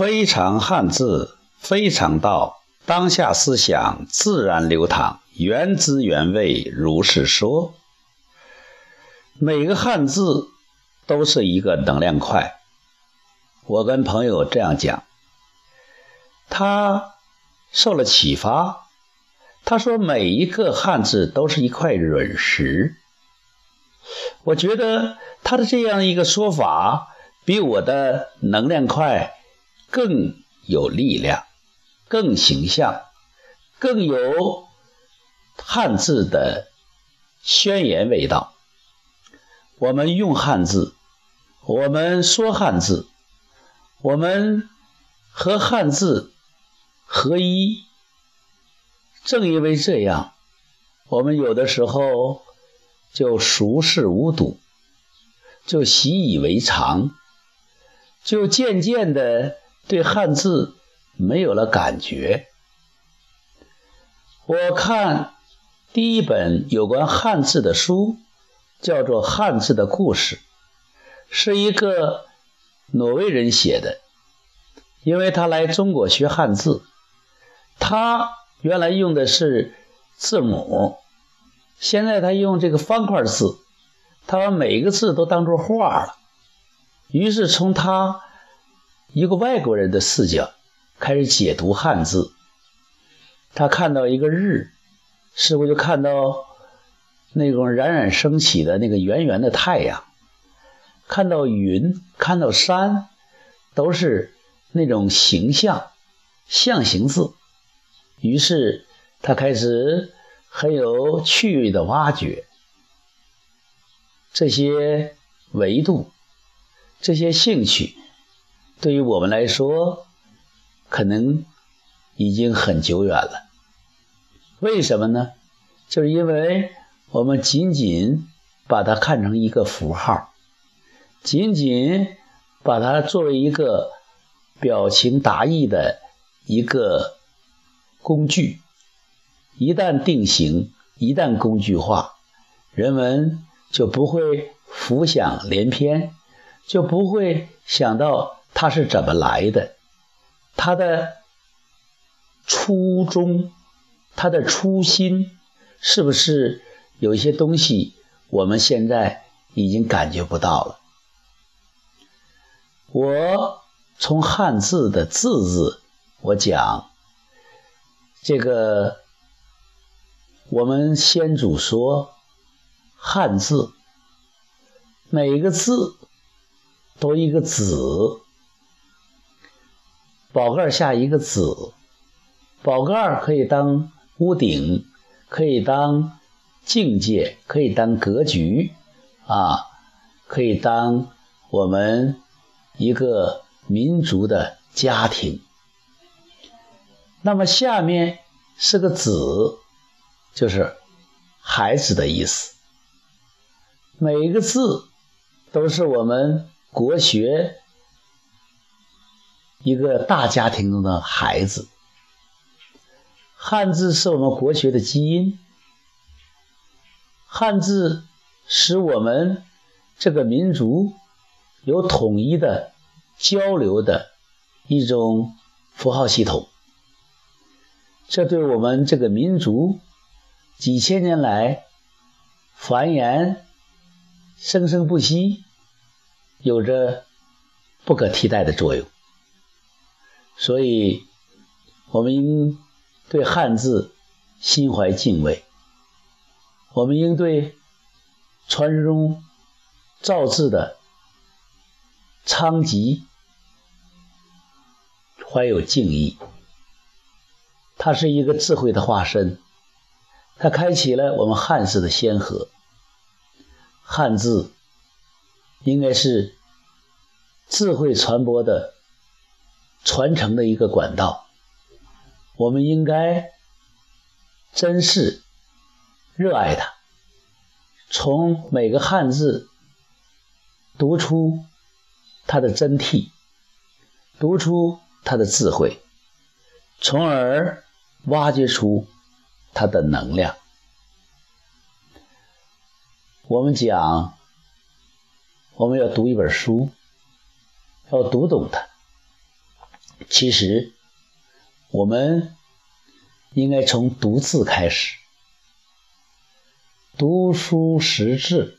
非常汉字，非常道。当下思想自然流淌，原汁原味如是说。每个汉字都是一个能量块。我跟朋友这样讲，他受了启发。他说每一个汉字都是一块陨石。我觉得他的这样一个说法，比我的能量块更有力量，更形象，更有汉字的宣言味道。我们用汉字，我们说汉字，我们和汉字合一。正因为这样，我们有的时候就熟视无睹，就习以为常，就渐渐的对汉字没有了感觉。我看第一本有关汉字的书，叫做《汉字的故事》，是一个挪威人写的，因为他来中国学汉字，他。原来用的是字母，现在他用这个方块字，他把每一个字都当作画了。于是从他一个外国人的视角开始解读汉字。他看到一个日，似乎就看到那种冉冉升起的那个圆圆的太阳；看到云，看到山，都是那种形象象形字。于是，他开始很有趣味的挖掘这些维度、这些兴趣。对于我们来说，可能已经很久远了。为什么呢？就是因为我们仅仅把它看成一个符号，仅仅把它作为一个表情达意的一个。工具一旦定型，一旦工具化，人们就不会浮想联翩，就不会想到它是怎么来的，它的初衷，它的初心，是不是有一些东西我们现在已经感觉不到了？我从汉字的字字，我讲。这个，我们先祖说，汉字每一个字都一个子，宝盖下一个子，宝盖可以当屋顶，可以当境界，可以当格局，啊，可以当我们一个民族的家庭。那么下面是个“子”，就是孩子的意思。每一个字都是我们国学一个大家庭中的孩子。汉字是我们国学的基因，汉字使我们这个民族有统一的交流的一种符号系统。这对我们这个民族几千年来繁衍生生不息，有着不可替代的作用。所以，我们应对汉字心怀敬畏，我们应对传说中造字的昌吉怀有敬意。它是一个智慧的化身，它开启了我们汉字的先河。汉字应该是智慧传播的传承的一个管道，我们应该珍视、热爱它，从每个汉字读出它的真谛，读出它的智慧，从而。挖掘出它的能量。我们讲，我们要读一本书，要读懂它，其实，我们应该从读字开始，读书识字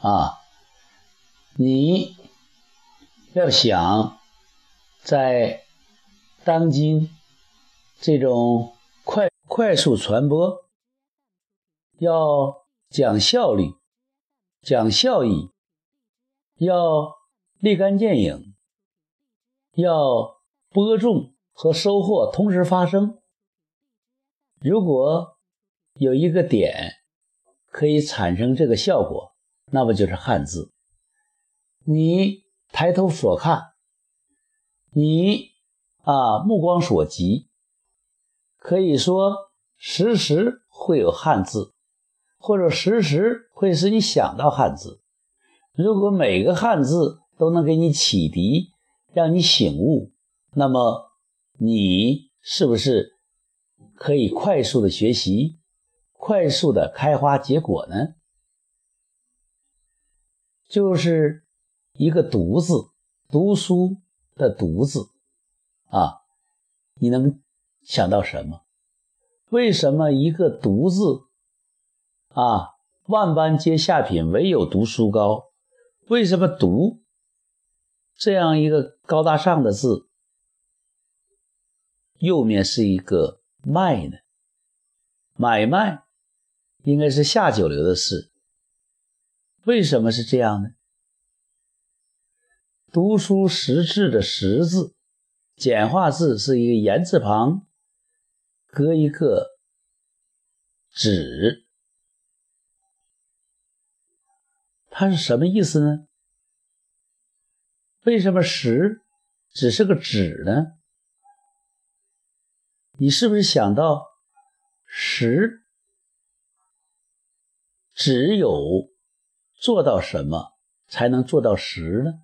啊！你要想在当今这种快快速传播，要讲效率、讲效益，要立竿见影，要。播种和收获同时发生。如果有一个点可以产生这个效果，那么就是汉字。你抬头所看，你啊目光所及，可以说时时会有汉字，或者时时会使你想到汉字。如果每个汉字都能给你启迪，让你醒悟。那么，你是不是可以快速的学习，快速的开花结果呢？就是一个“读”字，读书的“读”字啊，你能想到什么？为什么一个“读”字啊，万般皆下品，唯有读书高？为什么“读”这样一个高大上的字？右面是一个卖呢，买卖应该是下九流的事。为什么是这样呢？读书识字的识字，简化字是一个言字旁，搁一个纸，它是什么意思呢？为什么识只是个纸呢？你是不是想到十？只有做到什么才能做到十呢？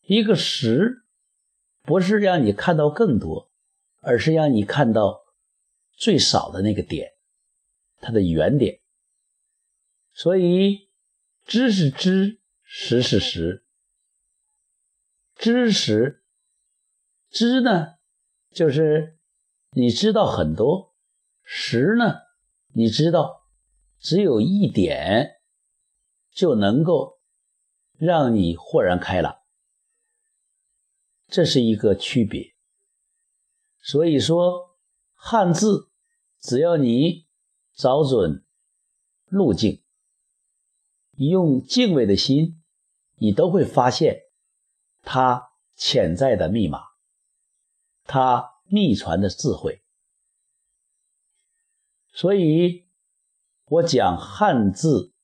一个十不是让你看到更多，而是让你看到最少的那个点，它的原点。所以知是知，识是识。知识，知呢？就是你知道很多，实呢，你知道只有一点就能够让你豁然开朗，这是一个区别。所以说，汉字只要你找准路径，用敬畏的心，你都会发现它潜在的密码。他秘传的智慧，所以我讲汉字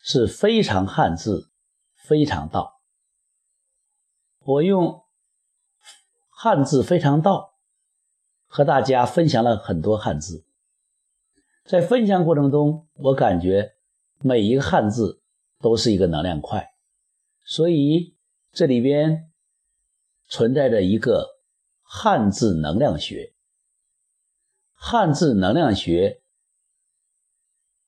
是非常汉字，非常道。我用汉字非常道和大家分享了很多汉字，在分享过程中，我感觉每一个汉字都是一个能量块，所以这里边存在着一个。汉字能量学，汉字能量学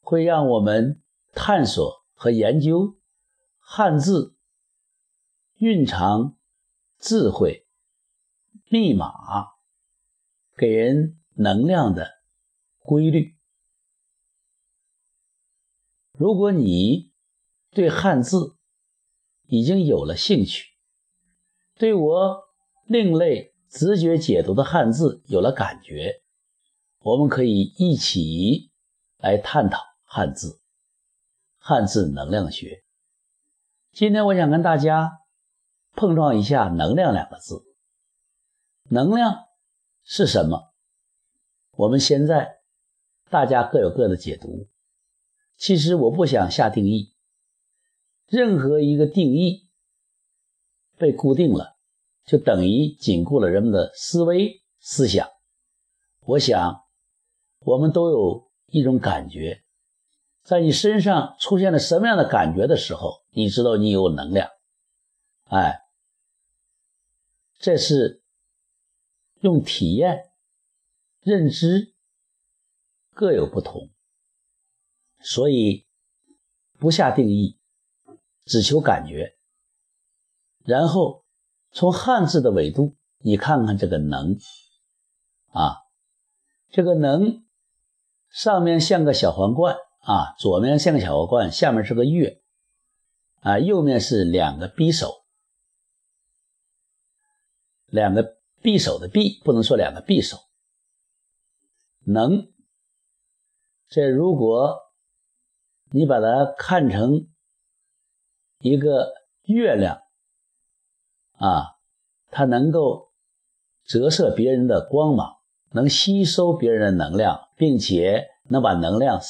会让我们探索和研究汉字蕴藏智慧密码，给人能量的规律。如果你对汉字已经有了兴趣，对我另类。直觉解读的汉字有了感觉，我们可以一起来探讨汉字、汉字能量学。今天我想跟大家碰撞一下“能量”两个字。能量是什么？我们现在大家各有各的解读。其实我不想下定义，任何一个定义被固定了。就等于紧固了人们的思维思想。我想，我们都有一种感觉，在你身上出现了什么样的感觉的时候，你知道你有能量。哎，这是用体验、认知各有不同，所以不下定义，只求感觉，然后。从汉字的纬度，你看看这个能啊，这个能上面像个小皇冠啊，左面像个小皇冠，下面是个月啊，右面是两个匕首，两个匕首的匕，不能说两个匕首。能，这如果你把它看成一个月亮啊，它能够折射别人的光芒，能吸收别人的能量，并且能把能量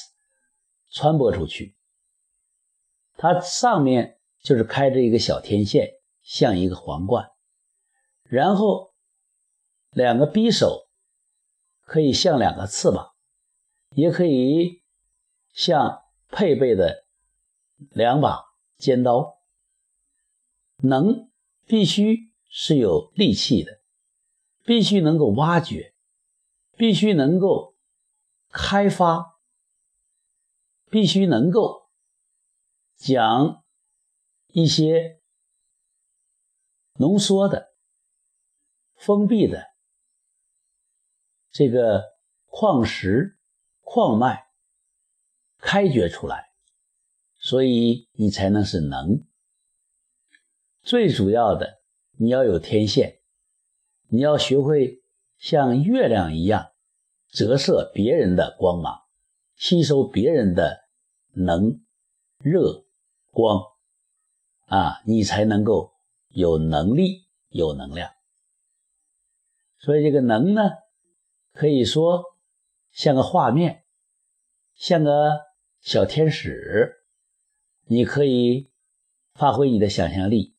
传播出去。它上面就是开着一个小天线，像一个皇冠，然后两个匕首。可以像两个翅膀，也可以像配备的两把尖刀。能必须是有力气的，必须能够挖掘，必须能够开发，必须能够将一些浓缩的、封闭的。这个矿石、矿脉开掘出来，所以你才能是能。最主要的，你要有天线，你要学会像月亮一样折射别人的光芒，吸收别人的能、热、光，啊，你才能够有能力、有能量。所以这个能呢？可以说像个画面，像个小天使，你可以发挥你的想象力，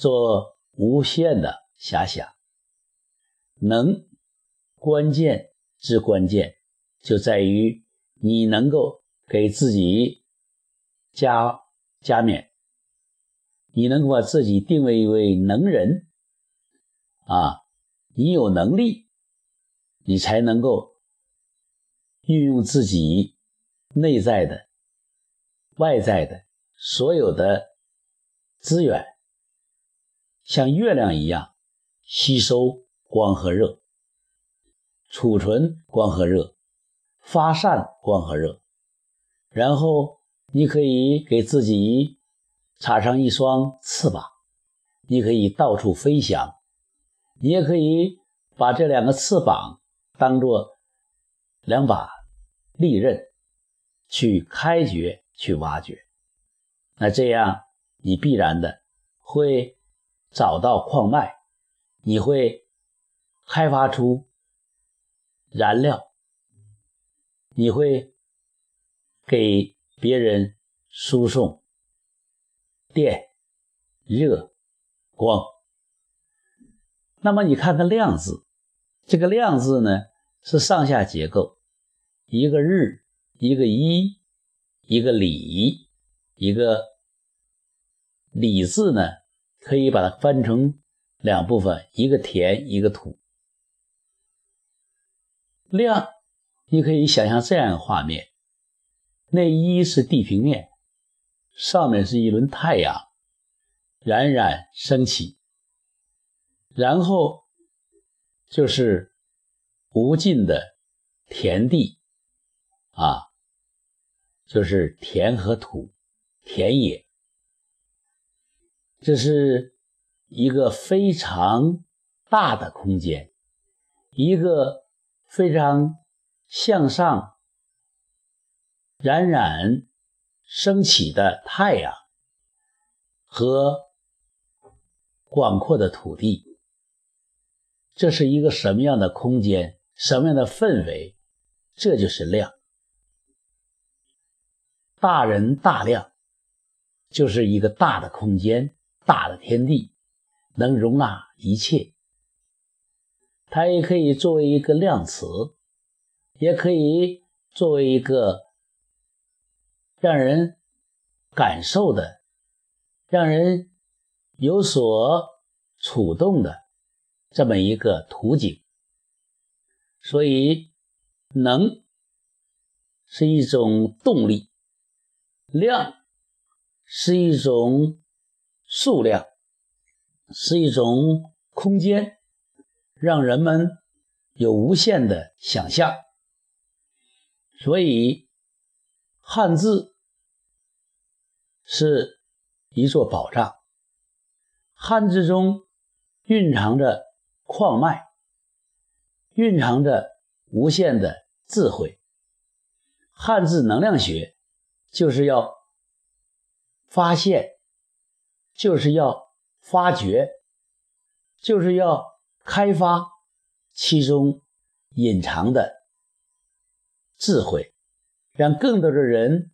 做无限的遐想。能关键之关键就在于你能够给自己加加冕，你能够把自己定位为能人啊，你有能力。你才能够运用自己内在的、外在的所有的资源，像月亮一样吸收光和热，储存光和热，发散光和热，然后你可以给自己插上一双翅膀，你可以到处飞翔，你也可以把这两个翅膀。当做两把利刃去开掘、去挖掘，那这样你必然的会找到矿脉，你会开发出燃料，你会给别人输送电、热、光。那么你看看“量”字，这个“量”字呢？是上下结构，一个日，一个一，一个里，一个里字呢，可以把它分成两部分，一个田，一个土。亮，你可以想象这样一个画面：那一是地平面，上面是一轮太阳，冉冉升起，然后就是。无尽的田地啊，就是田和土、田野，这是一个非常大的空间，一个非常向上冉冉升起的太阳和广阔的土地，这是一个什么样的空间？什么样的氛围，这就是量。大人大量，就是一个大的空间，大的天地，能容纳一切。它也可以作为一个量词，也可以作为一个让人感受的、让人有所触动的这么一个图景。所以，能是一种动力，量是一种数量，是一种空间，让人们有无限的想象。所以，汉字是一座宝藏。汉字中蕴藏着矿脉，蕴藏着无限的智慧。汉字能量学就是要发现，就是要发掘，就是要开发其中隐藏的智慧，让更多的人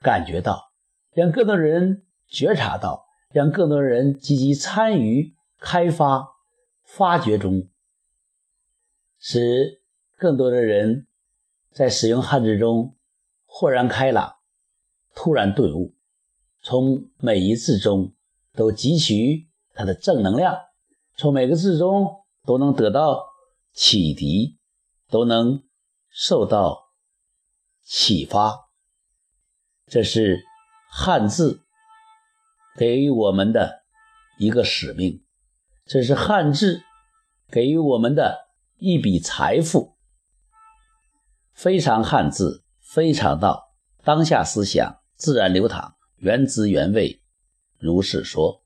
感觉到，让更多人觉察到。让更多人积极参与开发、发掘中，使更多的人在使用汉字中豁然开朗、突然顿悟，从每一字中都汲取它的正能量，从每个字中都能得到启迪，都能受到启发。这是汉字。给予我们的一个使命，这是汉字给予我们的一笔财富。非常汉字，非常道，当下思想自然流淌，原汁原味，如是说。